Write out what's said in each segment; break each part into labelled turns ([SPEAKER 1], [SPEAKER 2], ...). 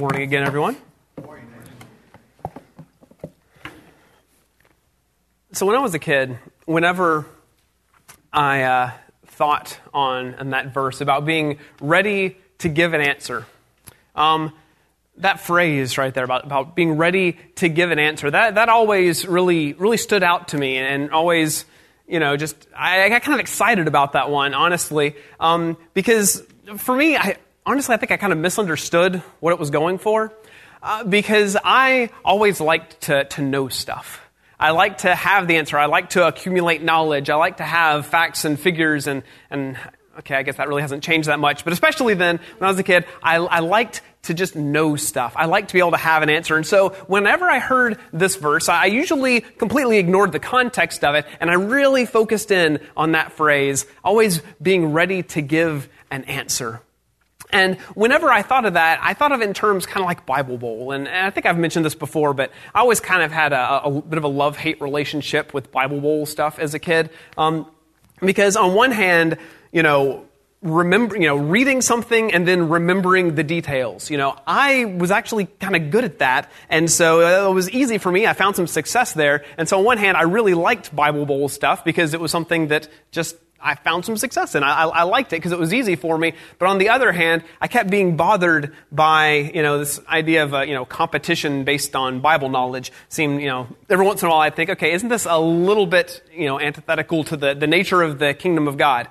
[SPEAKER 1] Morning again, everyone. So, when I was a kid, whenever I uh, thought on, on that verse about being ready to give an answer, um, that phrase right there about, about being ready to give an answer, that, that always really, really stood out to me and always, you know, just, I, I got kind of excited about that one, honestly, um, because for me, I, honestly, I think I kind of misunderstood what it was going for uh, because I always liked to, to know stuff. I like to have the answer. I like to accumulate knowledge. I like to have facts and figures and, and okay, I guess that really hasn't changed that much. But especially then, when I was a kid, I, I liked to just know stuff. I like to be able to have an answer. And so whenever I heard this verse, I usually completely ignored the context of it and I really focused in on that phrase, always being ready to give an answer. And whenever I thought of that, I thought of it in terms kind of like Bible Bowl. And, and I think I've mentioned this before, but I always kind of had a, a bit of a love hate relationship with Bible Bowl stuff as a kid. Um, because on one hand, you know, remember, you know, reading something and then remembering the details. You know, I was actually kind of good at that, and so it was easy for me. I found some success there, and so on one hand, I really liked Bible Bowl stuff because it was something that just I found some success in. I, I liked it because it was easy for me. But on the other hand, I kept being bothered by, you know, this idea of, a, you know, competition based on Bible knowledge. Seemed, you know, every once in a while I'd think, okay, isn't this a little bit, you know, antithetical to the, the nature of the kingdom of God?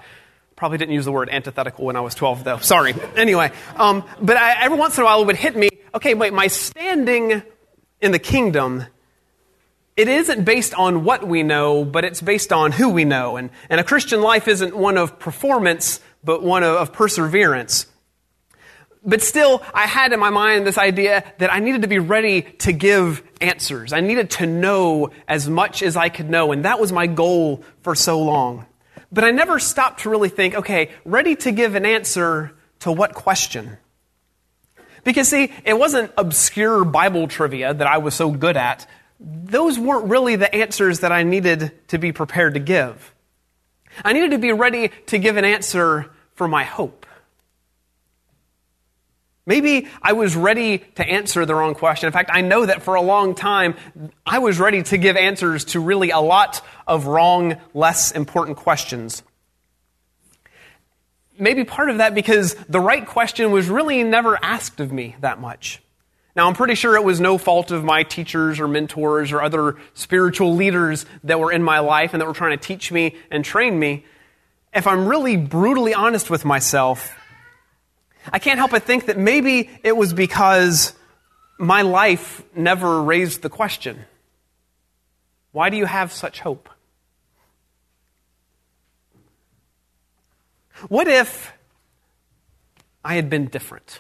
[SPEAKER 1] Probably didn't use the word antithetical when I was 12, though. Sorry. Anyway, um, but I, every once in a while it would hit me, okay, wait, my standing in the kingdom it isn't based on what we know, but it's based on who we know. And, and a Christian life isn't one of performance, but one of, of perseverance. But still, I had in my mind this idea that I needed to be ready to give answers. I needed to know as much as I could know, and that was my goal for so long. But I never stopped to really think, okay, ready to give an answer to what question? Because see, it wasn't obscure Bible trivia that I was so good at those weren't really the answers that I needed to be prepared to give. I needed to be ready to give an answer for my hope. Maybe I was ready to answer the wrong question. In fact, I know that for a long time, I was ready to give answers to really a lot of wrong, less important questions. Maybe part of that because the right question was really never asked of me that much. Now, I'm pretty sure it was no fault of my teachers or mentors or other spiritual leaders that were in my life and that were trying to teach me and train me. If I'm really brutally honest with myself, I can't help but think that maybe it was because my life never raised the question why do you have such hope? What if I had been different?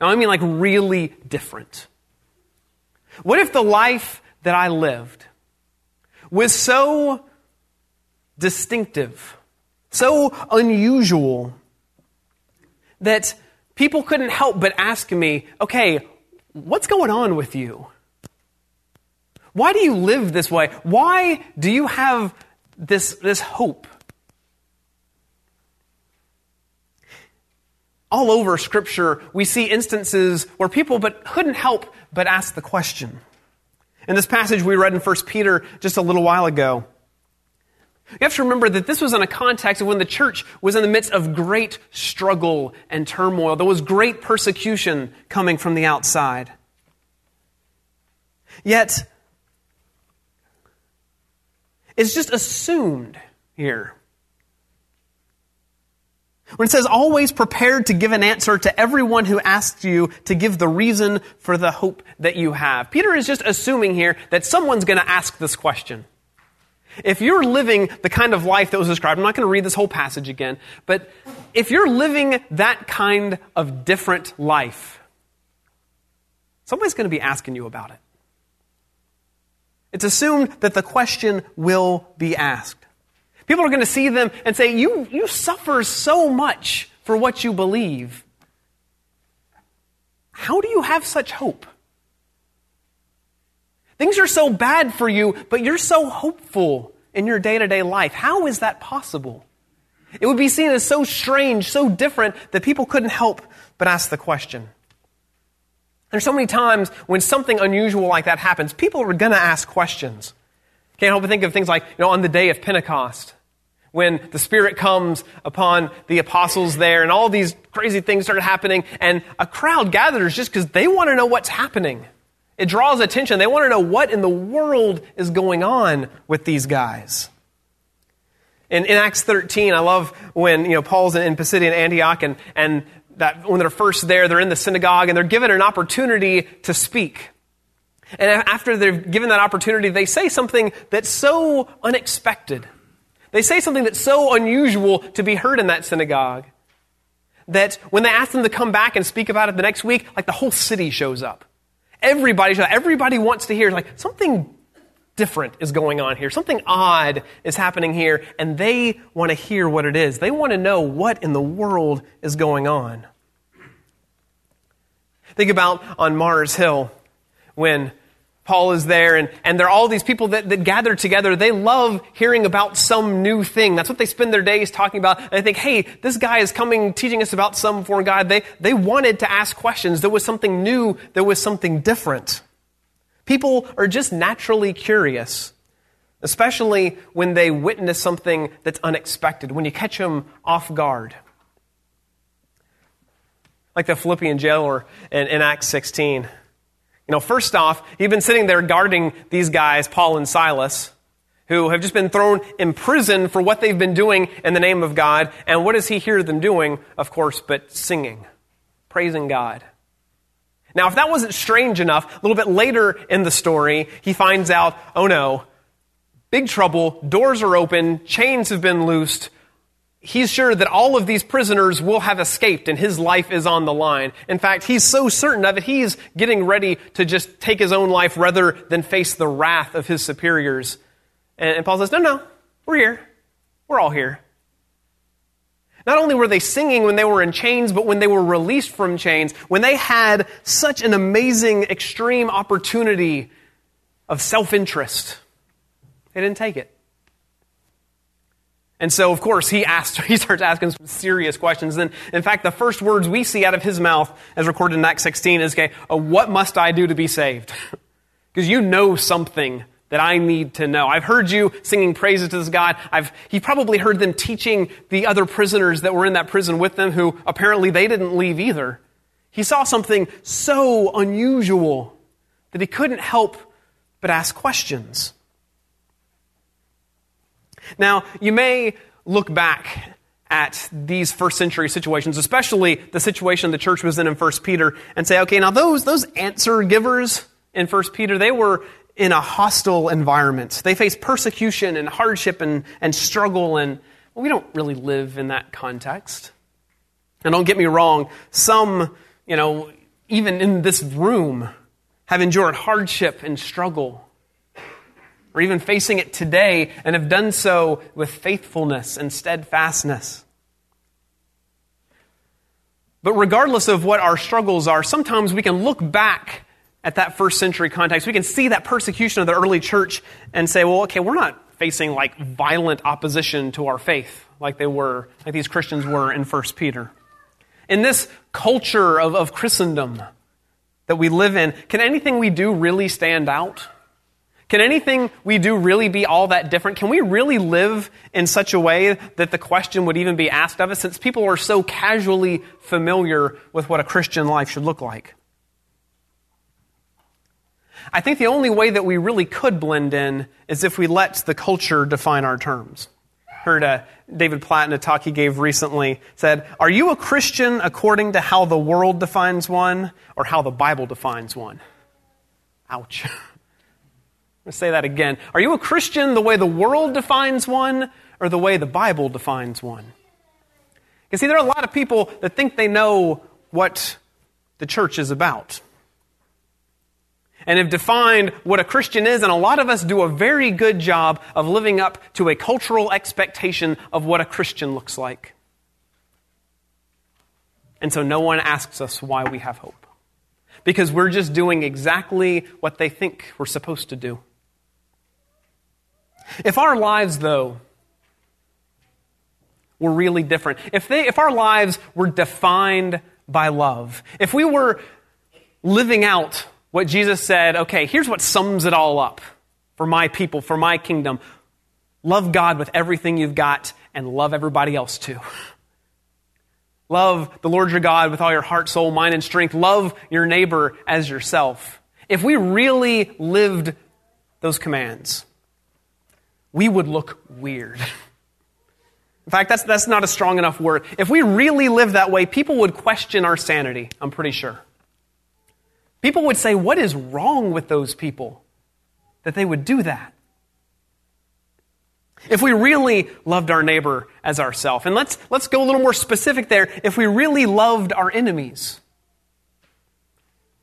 [SPEAKER 1] Now, I mean like really different. What if the life that I lived was so distinctive, so unusual, that people couldn't help but ask me, okay, what's going on with you? Why do you live this way? Why do you have this, this hope? All over Scripture, we see instances where people but couldn't help but ask the question. In this passage we read in 1 Peter just a little while ago, you have to remember that this was in a context of when the church was in the midst of great struggle and turmoil. There was great persecution coming from the outside. Yet, it's just assumed here when it says always prepared to give an answer to everyone who asks you to give the reason for the hope that you have. Peter is just assuming here that someone's going to ask this question. If you're living the kind of life that was described, I'm not going to read this whole passage again, but if you're living that kind of different life, somebody's going to be asking you about it. It's assumed that the question will be asked. People are going to see them and say, you, you suffer so much for what you believe. How do you have such hope? Things are so bad for you, but you're so hopeful in your day to day life. How is that possible? It would be seen as so strange, so different, that people couldn't help but ask the question. There's so many times when something unusual like that happens, people are going to ask questions. Can't help but think of things like, you know, on the day of Pentecost, when the Spirit comes upon the apostles there and all these crazy things started happening, and a crowd gathers just because they want to know what's happening. It draws attention. They want to know what in the world is going on with these guys. In, in Acts 13, I love when you know Paul's in, in Pisidian Antioch, and, and that when they're first there, they're in the synagogue, and they're given an opportunity to speak. And after they're given that opportunity, they say something that's so unexpected. They say something that's so unusual to be heard in that synagogue that when they ask them to come back and speak about it the next week, like the whole city shows up. Everybody, shows up. everybody wants to hear like something different is going on here. Something odd is happening here, and they want to hear what it is. They want to know what in the world is going on. Think about on Mars Hill when Paul is there, and, and there are all these people that, that gather together. They love hearing about some new thing. That's what they spend their days talking about. And they think, hey, this guy is coming teaching us about some foreign God. They, they wanted to ask questions. There was something new, there was something different. People are just naturally curious, especially when they witness something that's unexpected, when you catch them off guard. Like the Philippian jailer in, in Acts 16. You know, first off, he'd been sitting there guarding these guys, Paul and Silas, who have just been thrown in prison for what they've been doing in the name of God. And what does he hear them doing? Of course, but singing, praising God. Now, if that wasn't strange enough, a little bit later in the story, he finds out, oh no, big trouble, doors are open, chains have been loosed, he's sure that all of these prisoners will have escaped and his life is on the line. In fact, he's so certain of it, he's getting ready to just take his own life rather than face the wrath of his superiors. And, Paul says, No, no, we're here. We're all here. Not only were they singing when they were in chains, but when they were released from chains, when they had such an amazing, extreme opportunity of self interest, they didn't take it. And so, of course, he asks, he starts asking some serious questions. And in fact, the first words we see out of his mouth, as recorded in Acts 16, is, okay, uh, what must I do to be saved? Because you know something that I need to know. I've heard you singing praises to this God. I've, he probably heard them teaching the other prisoners that were in that prison with them who apparently they didn't leave either. He saw something so unusual that he couldn't help but ask questions. Now, you may look back at these first century situations, especially the situation the church was in in 1 Peter, and say, okay, now those, those answer givers in 1 Peter, they were in a hostile environment. They faced persecution and hardship and, and struggle, and well, we don't really live in that context. And don't get me wrong, some, you know, even in this room, have endured hardship and struggle or even facing it today and have done so with faithfulness and steadfastness. But regardless of what our struggles are, sometimes we can look back at that first century context. We can see that persecution of the early church and say, well, okay, we're not facing like violent opposition to our faith like they were, like these Christians were in 1 Peter. In this culture of, of Christendom that we live in, can anything we do really stand out? Can anything we do really be all that different? Can we really live in such a way that the question would even be asked of us since people are so casually familiar with what a Christian life should look like? I think the only way that we really could blend in is if we let the culture define our terms. Heard uh, David Platt in a talk he gave recently said, Are you a Christian according to how the world defines one or how the Bible defines one? Ouch. I'm going to say that again. Are you a Christian the way the world defines one or the way the Bible defines one? You see, there are a lot of people that think they know what the church is about and have defined what a Christian is, and a lot of us do a very good job of living up to a cultural expectation of what a Christian looks like. And so no one asks us why we have hope. Because we're just doing exactly what they think we're supposed to do. If our lives, though, were really different, if, they, if our lives were defined by love, if we were living out what Jesus said, okay, here's what sums it all up for my people, for my kingdom. Love God with everything you've got and love everybody else too. Love the Lord your God with all your heart, soul, mind, and strength. Love your neighbor as yourself. If we really lived those commands, we would look weird. In fact, that's, that's not a strong enough word. If we really lived that way, people would question our sanity, I'm pretty sure. People would say, What is wrong with those people that they would do that? If we really loved our neighbor as ourself, and let's, let's go a little more specific there, if we really loved our enemies,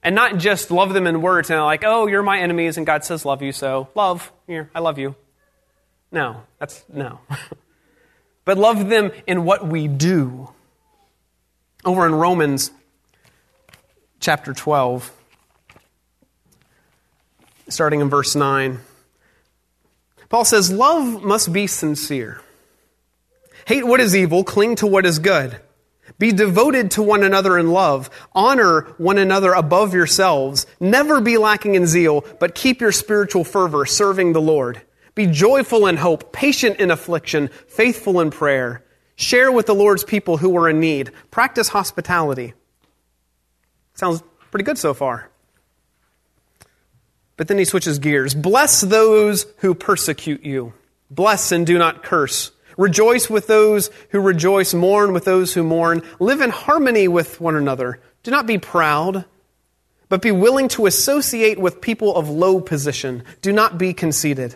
[SPEAKER 1] and not just love them in words and like, oh, you're my enemies, and God says love you, so love, here, I love you. No, that's no. but love them in what we do. Over in Romans chapter 12, starting in verse 9. Paul says, Love must be sincere. Hate what is evil, cling to what is good. Be devoted to one another in love. Honor one another above yourselves. Never be lacking in zeal, but keep your spiritual fervor, serving the Lord. Be joyful in hope, patient in affliction, faithful in prayer. Share with the Lord's people who are in need. Practice hospitality. Sounds pretty good so far. But then he switches gears. Bless those who persecute you. Bless and do not curse. Rejoice with those who rejoice. Mourn with those who mourn. Live in harmony with one another. Do not be proud, but be willing to associate with people of low position. Do not be conceited.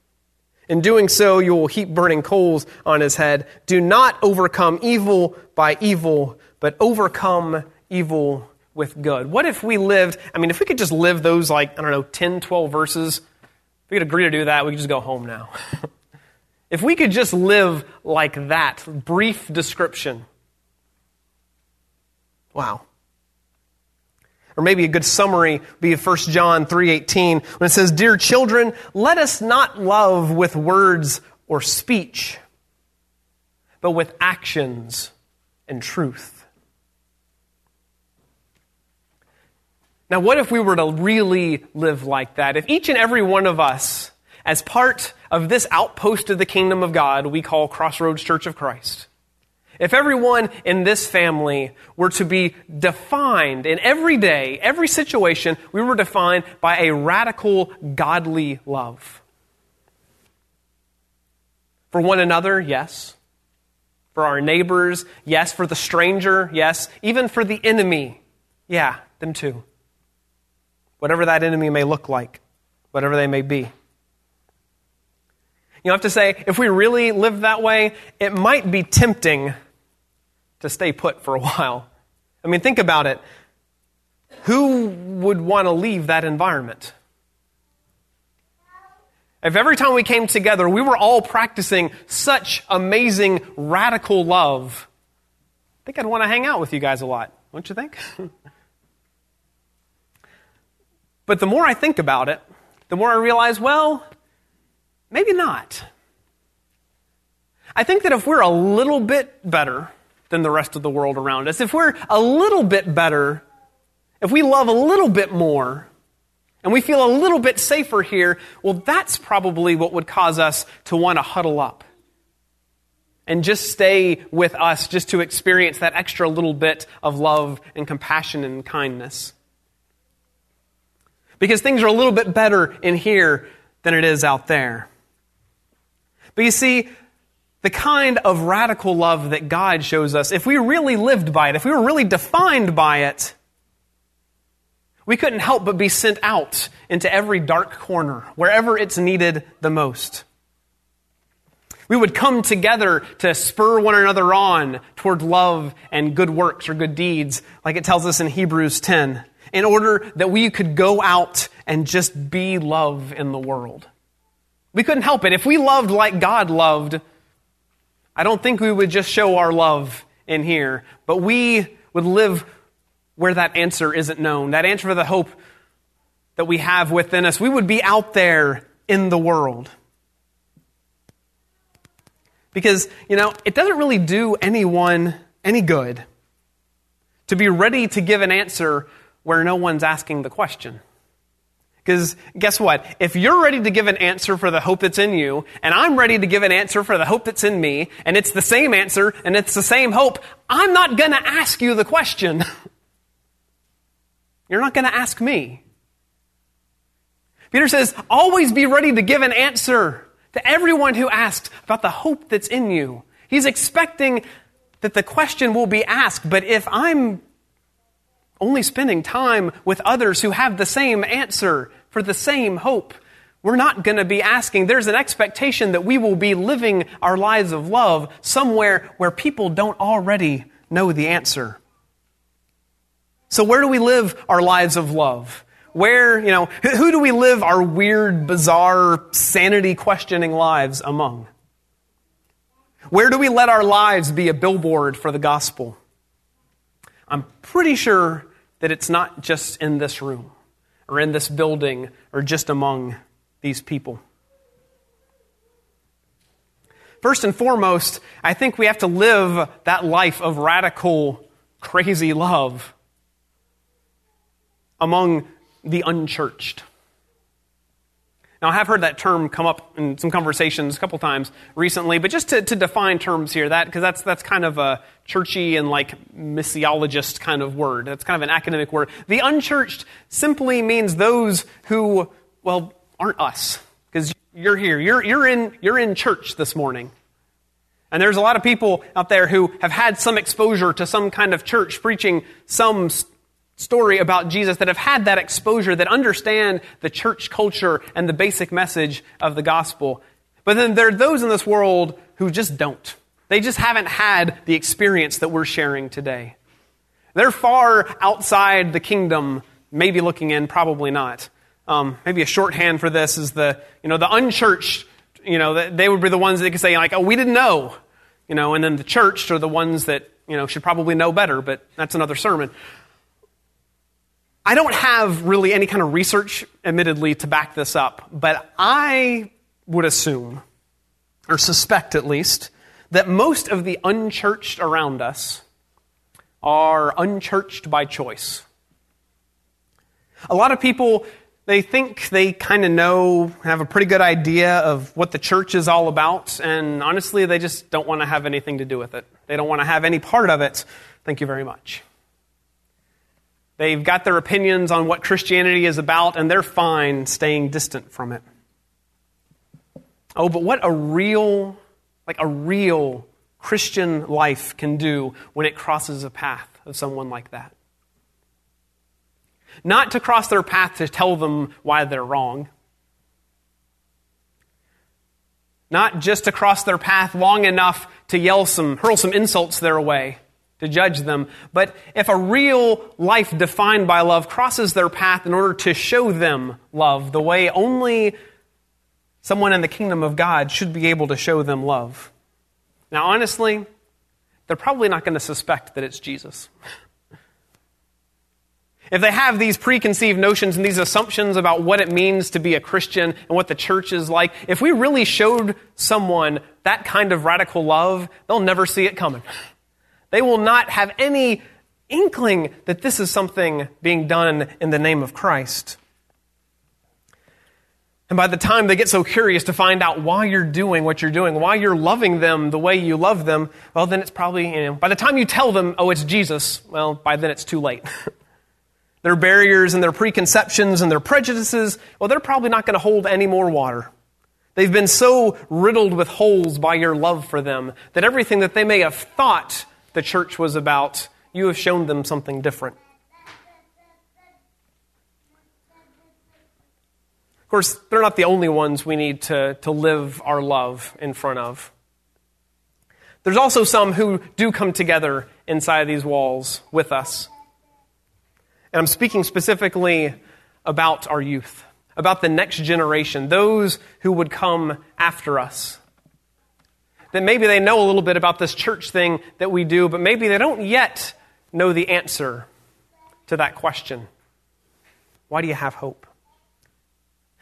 [SPEAKER 1] In doing so, you will heap burning coals on his head. Do not overcome evil by evil, but overcome evil with good. What if we lived, I mean, if we could just live those like, I don't know, 10, 12 verses if we could agree to do that, we could just go home now. if we could just live like that, brief description. Wow. Or maybe a good summary would be 1 John 3:18 when it says, "Dear children, let us not love with words or speech, but with actions and truth." Now, what if we were to really live like that? If each and every one of us, as part of this outpost of the kingdom of God we call Crossroads Church of Christ, if everyone in this family were to be defined in every day, every situation, we were defined by a radical, godly love. For one another, yes. For our neighbors, yes. For the stranger, yes. Even for the enemy, yeah, them too whatever that enemy may look like, whatever they may be. You have to say, if we really live that way, it might be tempting to stay put for a while. I mean, think about it. Who would want to leave that environment? If every time we came together, we were all practicing such amazing, radical love, I think I'd want to hang out with you guys a lot, don't you think? But the more I think about it, the more I realize, well, maybe not. I think that if we're a little bit better than the rest of the world around us, if we're a little bit better, if we love a little bit more, and we feel a little bit safer here, well, that's probably what would cause us to want to huddle up and just stay with us just to experience that extra little bit of love and compassion and kindness because things are a little bit better in here than it is out there. But you see, the kind of radical love that God shows us, if we really lived by it, if we were really defined by it, we couldn't help but be sent out into every dark corner, wherever it's needed the most. We would come together to spur one another on toward love and good works or good deeds, like it tells us in Hebrews 10 in order that we could go out and just be love in the world. We couldn't help it. If we loved like God loved, I don't think we would just show our love in here, but we would live where that answer isn't known. That answer for the hope that we have within us. We would be out there in the world. Because, you know, it doesn't really do anyone any good to be ready to give an answer where no one's asking the question. Because guess what? If you're ready to give an answer for the hope that's in you, and I'm ready to give an answer for the hope that's in me, and it's the same answer, and it's the same hope, I'm not going to ask you the question. You're not going to ask me. Peter says, always be ready to give an answer to everyone who asks about the hope that's in you. He's expecting that the question will be asked, but if I'm only spending time with others who have the same answer for the same hope, we're not going to be asking. There's an expectation that we will be living our lives of love somewhere where people don't already know the answer. So, where do we live our lives of love? Where, you know, who do we live our weird, bizarre, sanity questioning lives among? Where do we let our lives be a billboard for the gospel? I'm pretty sure that it's not just in this room or in this building or just among these people. First and foremost, I think we have to live that life of radical, crazy love among the unchurched. Now, I have heard that term come up in some conversations a couple times recently, but just to, to define terms here, that because that's that's kind of a churchy and like missiologist kind of word. That's kind of an academic word. The unchurched simply means those who, well, aren't us. Because you're here. You're, you're, in, you're in church this morning. And there's a lot of people out there who have had some exposure to some kind of church preaching some story about Jesus that have had that exposure, that understand the church culture and the basic message of the gospel. But then there are those in this world who just don't. They just haven't had the experience that we're sharing today. They're far outside the kingdom, maybe looking in, probably not. Um, maybe a shorthand for this is the, you know, the unchurched, you know, they would be the ones that could say, like, oh, we didn't know. You know, and then the church are the ones that, you know, should probably know better, but that's another sermon. I don't have really any kind of research, admittedly, to back this up, but I would assume, or suspect at least, that most of the unchurched around us are unchurched by choice. A lot of people, they think they kind of know, have a pretty good idea of what the church is all about, and honestly, they just don't want to have anything to do with it. They don't want to have any part of it. Thank you very much. They've got their opinions on what Christianity is about, and they're fine staying distant from it. Oh, but what a real, like a real Christian life can do when it crosses a path of someone like that. Not to cross their path to tell them why they're wrong. Not just to cross their path long enough to yell some, hurl some insults their way to judge them. But if a real life defined by love crosses their path in order to show them love, the way only someone in the kingdom of God should be able to show them love. Now, honestly, they're probably not going to suspect that it's Jesus. if they have these preconceived notions and these assumptions about what it means to be a Christian and what the church is like, if we really showed someone that kind of radical love, they'll never see it coming. They will not have any inkling that this is something being done in the name of Christ. And by the time they get so curious to find out why you're doing what you're doing, why you're loving them the way you love them, well, then it's probably, you know, by the time you tell them, oh, it's Jesus, well, by then it's too late. their barriers and their preconceptions and their prejudices, well, they're probably not going to hold any more water. They've been so riddled with holes by your love for them that everything that they may have thought the church was about, you have shown them something different. Of course, they're not the only ones we need to, to live our love in front of. There's also some who do come together inside these walls with us. And I'm speaking specifically about our youth, about the next generation, those who would come after us. That maybe they know a little bit about this church thing that we do, but maybe they don't yet know the answer to that question. Why do you have hope?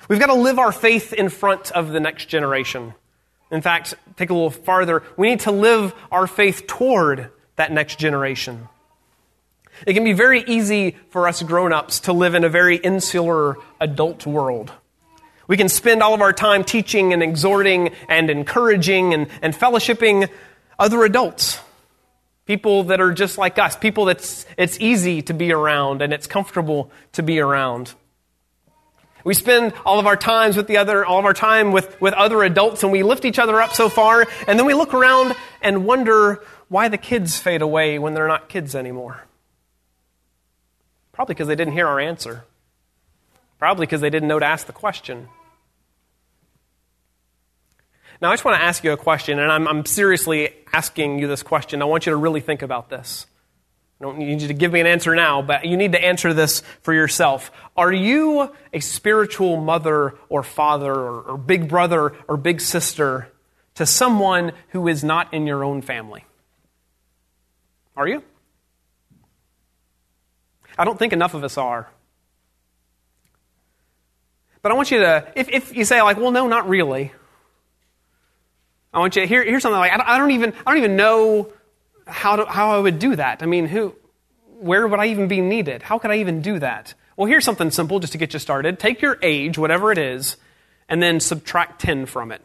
[SPEAKER 1] We've got to live our faith in front of the next generation. In fact, take a little farther, we need to live our faith toward that next generation. It can be very easy for us grown ups to live in a very insular adult world. We can spend all of our time teaching and exhorting and encouraging and, and fellowshipping other adults. People that are just like us, people that it's easy to be around and it's comfortable to be around. We spend all of our times with the other, all of our time with, with other adults and we lift each other up so far and then we look around and wonder why the kids fade away when they're not kids anymore. Probably because they didn't hear our answer. Probably because they didn't know to ask the question. Now, I just want to ask you a question, and I'm, I'm seriously asking you this question. I want you to really think about this. I don't need you to give me an answer now, but you need to answer this for yourself. Are you a spiritual mother or father or, or, big brother or big sister to someone who is not in your own family? Are you? I don't think enough of us are. But I want you to, if, if you say, like, well, no, not really. I want you to hear, hear something like, I don't even, I don't even know how, to, how I would do that. I mean, who, where would I even be needed? How could I even do that? Well, here's something simple just to get you started. Take your age, whatever it is, and then subtract 10 from it.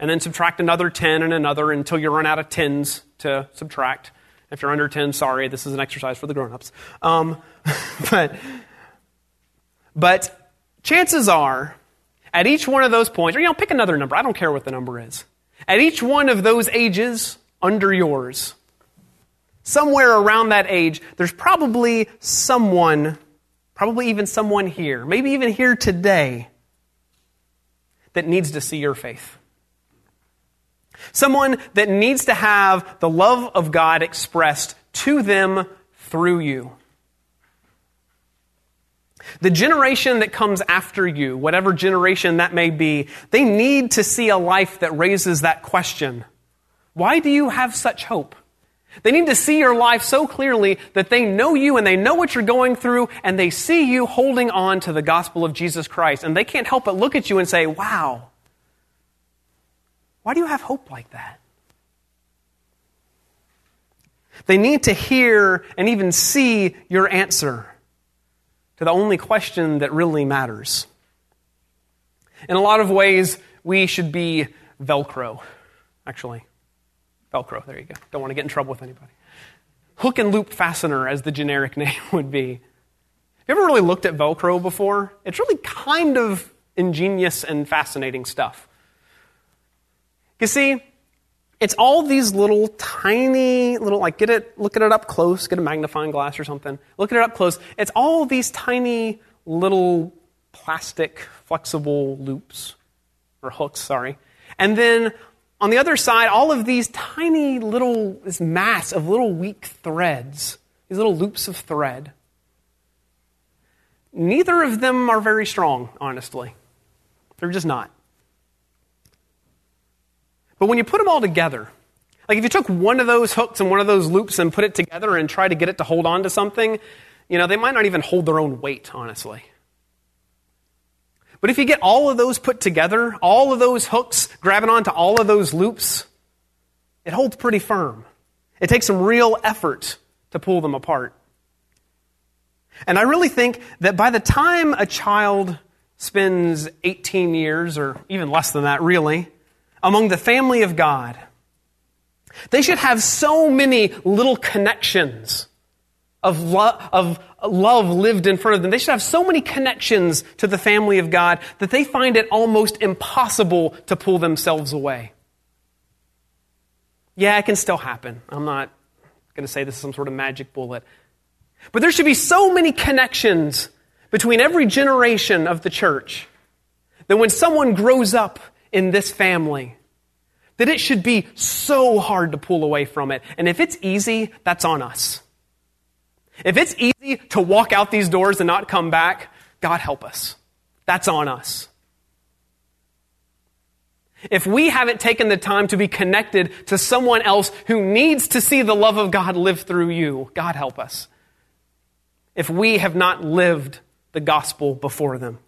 [SPEAKER 1] And then subtract another 10 and another until you run out of 10s to subtract. If you're under 10, sorry, this is an exercise for the grown-ups. Um, but, but chances are, at each one of those points, or you know, pick another number. I don't care what the number is. At each one of those ages under yours, somewhere around that age, there's probably someone, probably even someone here, maybe even here today, that needs to see your faith. Someone that needs to have the love of God expressed to them through you. The generation that comes after you, whatever generation that may be, they need to see a life that raises that question. Why do you have such hope? They need to see your life so clearly that they know you and they know what you're going through and they see you holding on to the gospel of Jesus Christ. And they can't help but look at you and say, wow, why do you have hope like that? They need to hear and even see your answer to the only question that really matters. In a lot of ways, we should be Velcro, actually. Velcro, there you go. Don't want to get in trouble with anybody. Hook and loop fastener, as the generic name would be. Have you ever really looked at Velcro before? It's really kind of ingenious and fascinating stuff. You see, it's all these little tiny little like get it look at it up close, get a magnifying glass or something. Look at it up close. It's all these tiny little plastic flexible loops or hooks, sorry. And then on the other side, all of these tiny little this mass of little weak threads, these little loops of thread. Neither of them are very strong, honestly. They're just not. But when you put them all together, like if you took one of those hooks and one of those loops and put it together and try to get it to hold on to something, you know, they might not even hold their own weight, honestly. But if you get all of those put together, all of those hooks grabbing onto all of those loops, it holds pretty firm. It takes some real effort to pull them apart. And I really think that by the time a child spends 18 years, or even less than that, really, among the family of God. They should have so many little connections of, lo- of love lived in front of them. They should have so many connections to the family of God that they find it almost impossible to pull themselves away. Yeah, it can still happen. I'm not going to say this is some sort of magic bullet. But there should be so many connections between every generation of the church that when someone grows up in this family that it should be so hard to pull away from it. And if it's easy, that's on us. If it's easy to walk out these doors and not come back, God help us. That's on us. If we haven't taken the time to be connected to someone else who needs to see the love of God live through you, God help us. If we have not lived the gospel before them.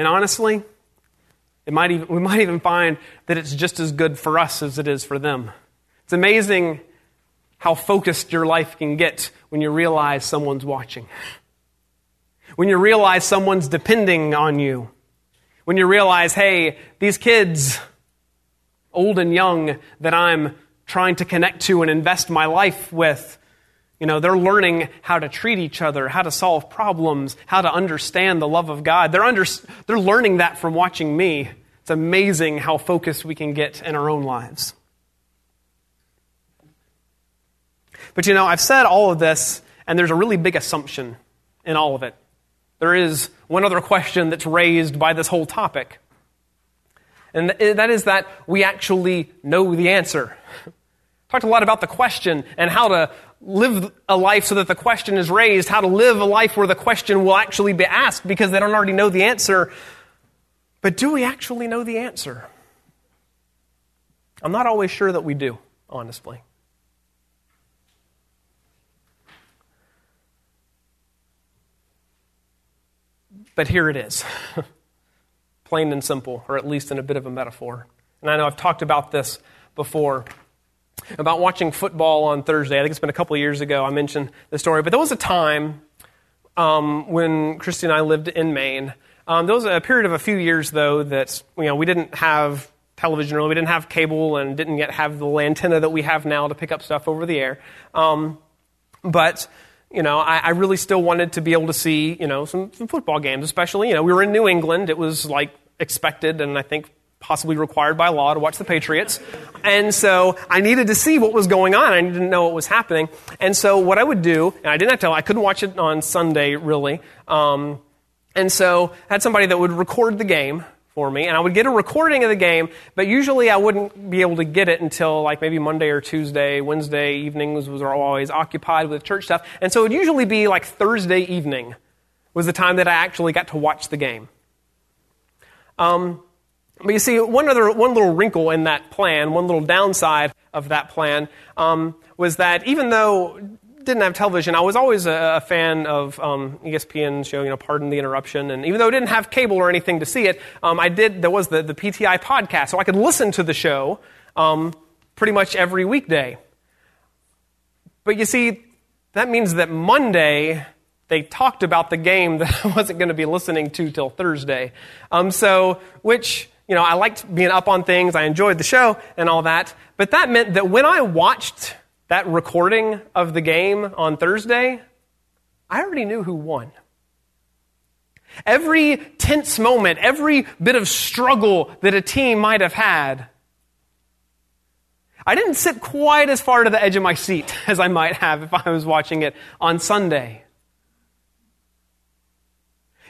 [SPEAKER 1] And honestly, it might even, we might even find that it's just as good for us as it is for them. It's amazing how focused your life can get when you realize someone's watching. When you realize someone's depending on you. When you realize, hey, these kids, old and young, that I'm trying to connect to and invest my life with, you know, they're learning how to treat each other, how to solve problems, how to understand the love of God. They're, under, they're learning that from watching me. It's amazing how focused we can get in our own lives. But you know, I've said all of this, and there's a really big assumption in all of it. There is one other question that's raised by this whole topic. And that is that we actually know the answer. Talked a lot about the question and how to live a life so that the question is raised, how to live a life where the question will actually be asked because they don't already know the answer. But do we actually know the answer? I'm not always sure that we do, honestly. But here it is plain and simple, or at least in a bit of a metaphor. And I know I've talked about this before about watching football on Thursday. I think it's been a couple years ago I mentioned the story. But there was a time um, when Christy and I lived in Maine. Um, there was a period of a few years, though, that you know, we didn't have television really. We didn't have cable and didn't yet have the antenna that we have now to pick up stuff over the air. Um, but you know, I, I, really still wanted to be able to see, you know, some, some football games, especially, you know, we were in New England. It was like expected and I think possibly required by law to watch the Patriots. And so I needed to see what was going on. I didn't know what was happening. And so what I would do, and I didn't have to, I couldn't watch it on Sunday really. Um, and so I had somebody that would record the game for me, and I would get a recording of the game, but usually I wouldn't be able to get it until like maybe Monday or Tuesday. Wednesday evenings was always occupied with church stuff, and so it would usually be like Thursday evening was the time that I actually got to watch the game. Um, but you see, one other one little wrinkle in that plan, one little downside of that plan, um, was that even though I didn't have television, I was always a, a fan of um, ESPN show, you know, Pardon the Interruption. And even though I didn't have cable or anything to see it, um, I did, there was the, the PTI podcast, so I could listen to the show um, pretty much every weekday. But you see, that means that Monday, they talked about the game that I wasn't going to be listening to till Thursday. Um, so, which, you know, I liked being up on things, I enjoyed the show and all that, but that meant that when I watched that recording of the game on Thursday, I already knew who won. Every tense moment, every bit of struggle that a team might have had, I didn't sit quite as far to the edge of my seat as I might have if I was watching it on Sunday.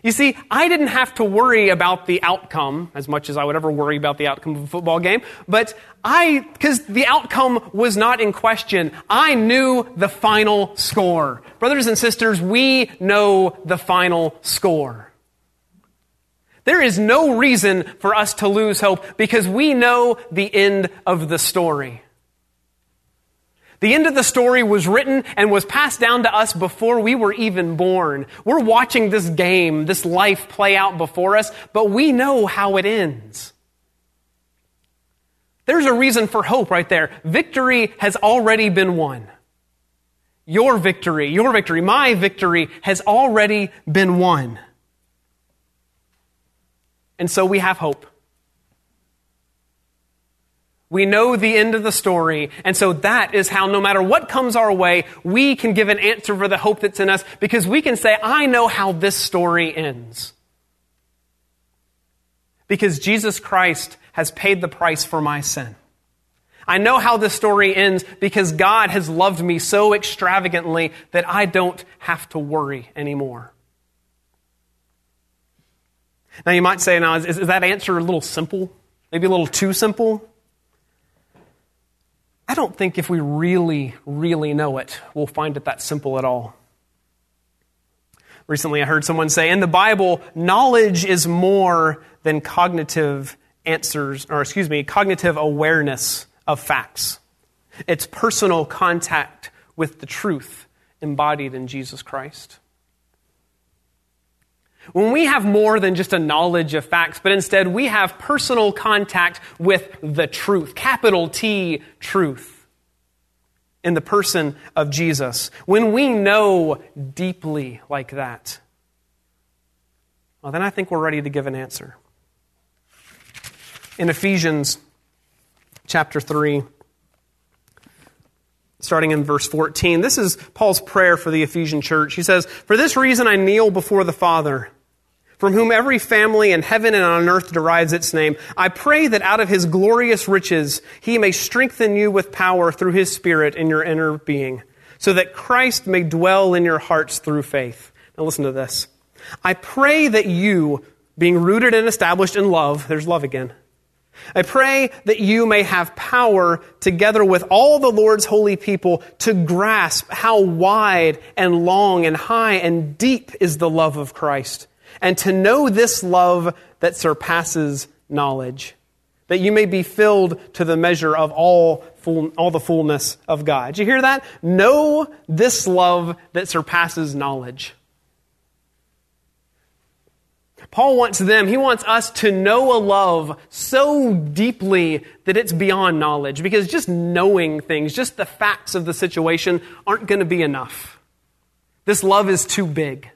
[SPEAKER 1] You see, I didn't have to worry about the outcome as much as I would ever worry about the outcome of a football game, but I, because the outcome was not in question, I knew the final score. Brothers and sisters, we know the final score. There is no reason for us to lose hope because we know the end of the story. The end of the story was written and was passed down to us before we were even born. We're watching this game, this life play out before us, but we know how it ends. There's a reason for hope right there. Victory has already been won. Your victory, your victory, my victory has already been won. And so we have hope. We know the end of the story. And so that is how no matter what comes our way, we can give an answer for the hope that's in us because we can say, I know how this story ends. Because Jesus Christ has paid the price for my sin. I know how this story ends because God has loved me so extravagantly that I don't have to worry anymore. Now you might say, now, is, is that answer a little simple? Maybe a little too simple? I don't think if we really, really know it, we'll find it that simple at all. Recently, I heard someone say in the Bible, knowledge is more than cognitive answers, or excuse me, cognitive awareness of facts. It's personal contact with the truth embodied in Jesus Christ. When we have more than just a knowledge of facts, but instead we have personal contact with the truth, capital T, truth, in the person of Jesus. When we know deeply like that, well, then I think we're ready to give an answer. In Ephesians chapter 3, starting in verse 14. This is Paul's prayer for the Ephesian church. He says, For this reason I kneel before the Father, from whom every family in heaven and on earth derives its name. I pray that out of his glorious riches he may strengthen you with power through his Spirit in your inner being, so that Christ may dwell in your hearts through faith. Now listen to this. I pray that you, being rooted and established in love, there's love again, I pray that you may have power together with all the Lord's holy people to grasp how wide and long and high and deep is the love of Christ, and to know this love that surpasses knowledge, that you may be filled to the measure of all, full, all the fullness of God. Did you hear that? Know this love that surpasses knowledge. Paul wants them, he wants us to know a love so deeply that it's beyond knowledge. Because just knowing things, just the facts of the situation, aren't going to be enough. This love is too big.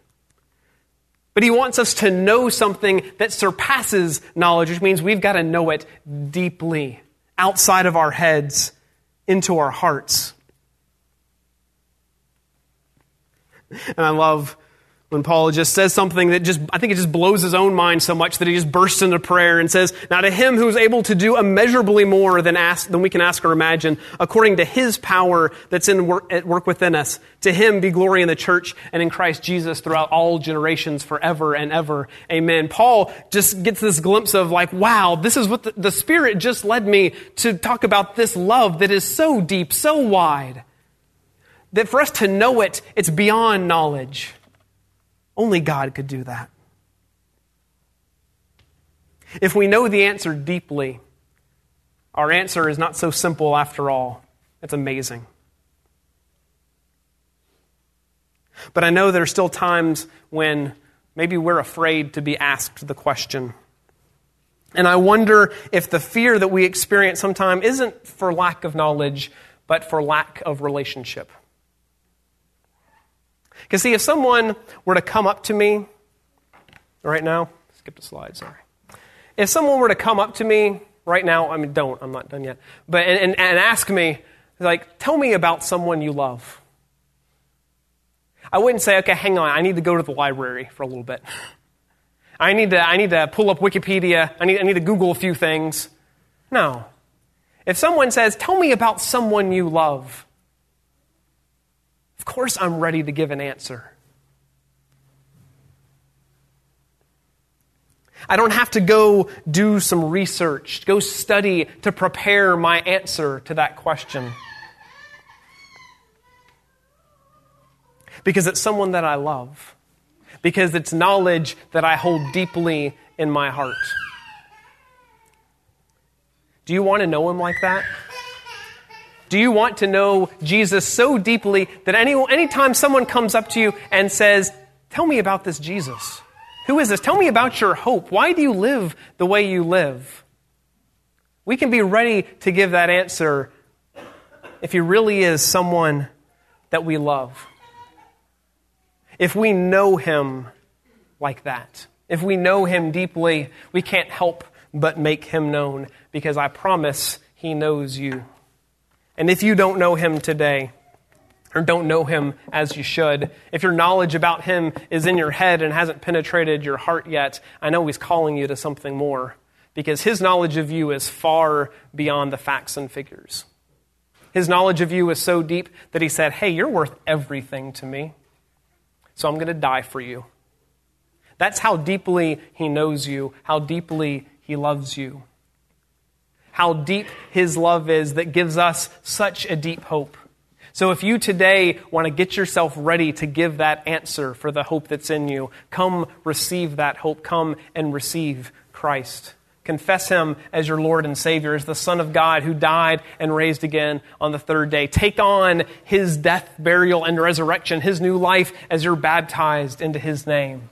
[SPEAKER 1] But he wants us to know something that surpasses knowledge, which means we've got to know it deeply, outside of our heads, into our hearts. And I love when Paul just says something that just, I think it just blows his own mind so much that he just bursts into prayer and says, Now to him who is able to do immeasurably more than, ask, than we can ask or imagine, according to his power that's in work, at work within us, to him be glory in the church and in Christ Jesus throughout all generations forever and ever. Amen. Paul just gets this glimpse of like, wow, this is what the, the Spirit just led me to talk about this love that is so deep, so wide, that for us to know it, it's beyond knowledge. Only God could do that. If we know the answer deeply, our answer is not so simple after all. It's amazing. But I know there are still times when maybe we're afraid to be asked the question. And I wonder if the fear that we experience sometimes isn't for lack of knowledge, but for lack of relationship. Because, see, if someone were to come up to me right now, skip the slide, sorry. If someone were to come up to me right now, I mean, don't, I'm not done yet, but and, and, and ask me, like, tell me about someone you love. I wouldn't say, okay, hang on, I need to go to the library for a little bit. I need to, I need to pull up Wikipedia. I need, I need to Google a few things. No. If someone says, tell me about someone you love, of course, I'm ready to give an answer. I don't have to go do some research, go study to prepare my answer to that question. Because it's someone that I love. Because it's knowledge that I hold deeply in my heart. Do you want to know him like that? Do you want to know Jesus so deeply that any, anytime someone comes up to you and says, Tell me about this Jesus? Who is this? Tell me about your hope. Why do you live the way you live? We can be ready to give that answer if he really is someone that we love. If we know him like that, if we know him deeply, we can't help but make him known because I promise he knows you. And if you don't know him today, or don't know him as you should, if your knowledge about him is in your head and hasn't penetrated your heart yet, I know he's calling you to something more because his knowledge of you is far beyond the facts and figures. His knowledge of you is so deep that he said, Hey, you're worth everything to me, so I'm going to die for you. That's how deeply he knows you, how deeply he loves you how deep His love is that gives us such a deep hope. So if you today want to get yourself ready to give that answer for the hope that's in you, come receive that hope. Come and receive Christ. Confess him as your Lord and Savior, as the Son of God who died and raised again on the third day. Take on his death, burial, and resurrection, his new life as you're baptized into his name,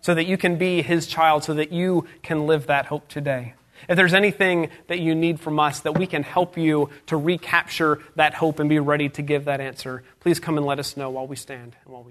[SPEAKER 1] so that you can be his child, so that you can live that hope today. If there's anything that you need from us that we can help you to recapture that hope and be ready to give that answer, please come and let us know while we stand and while we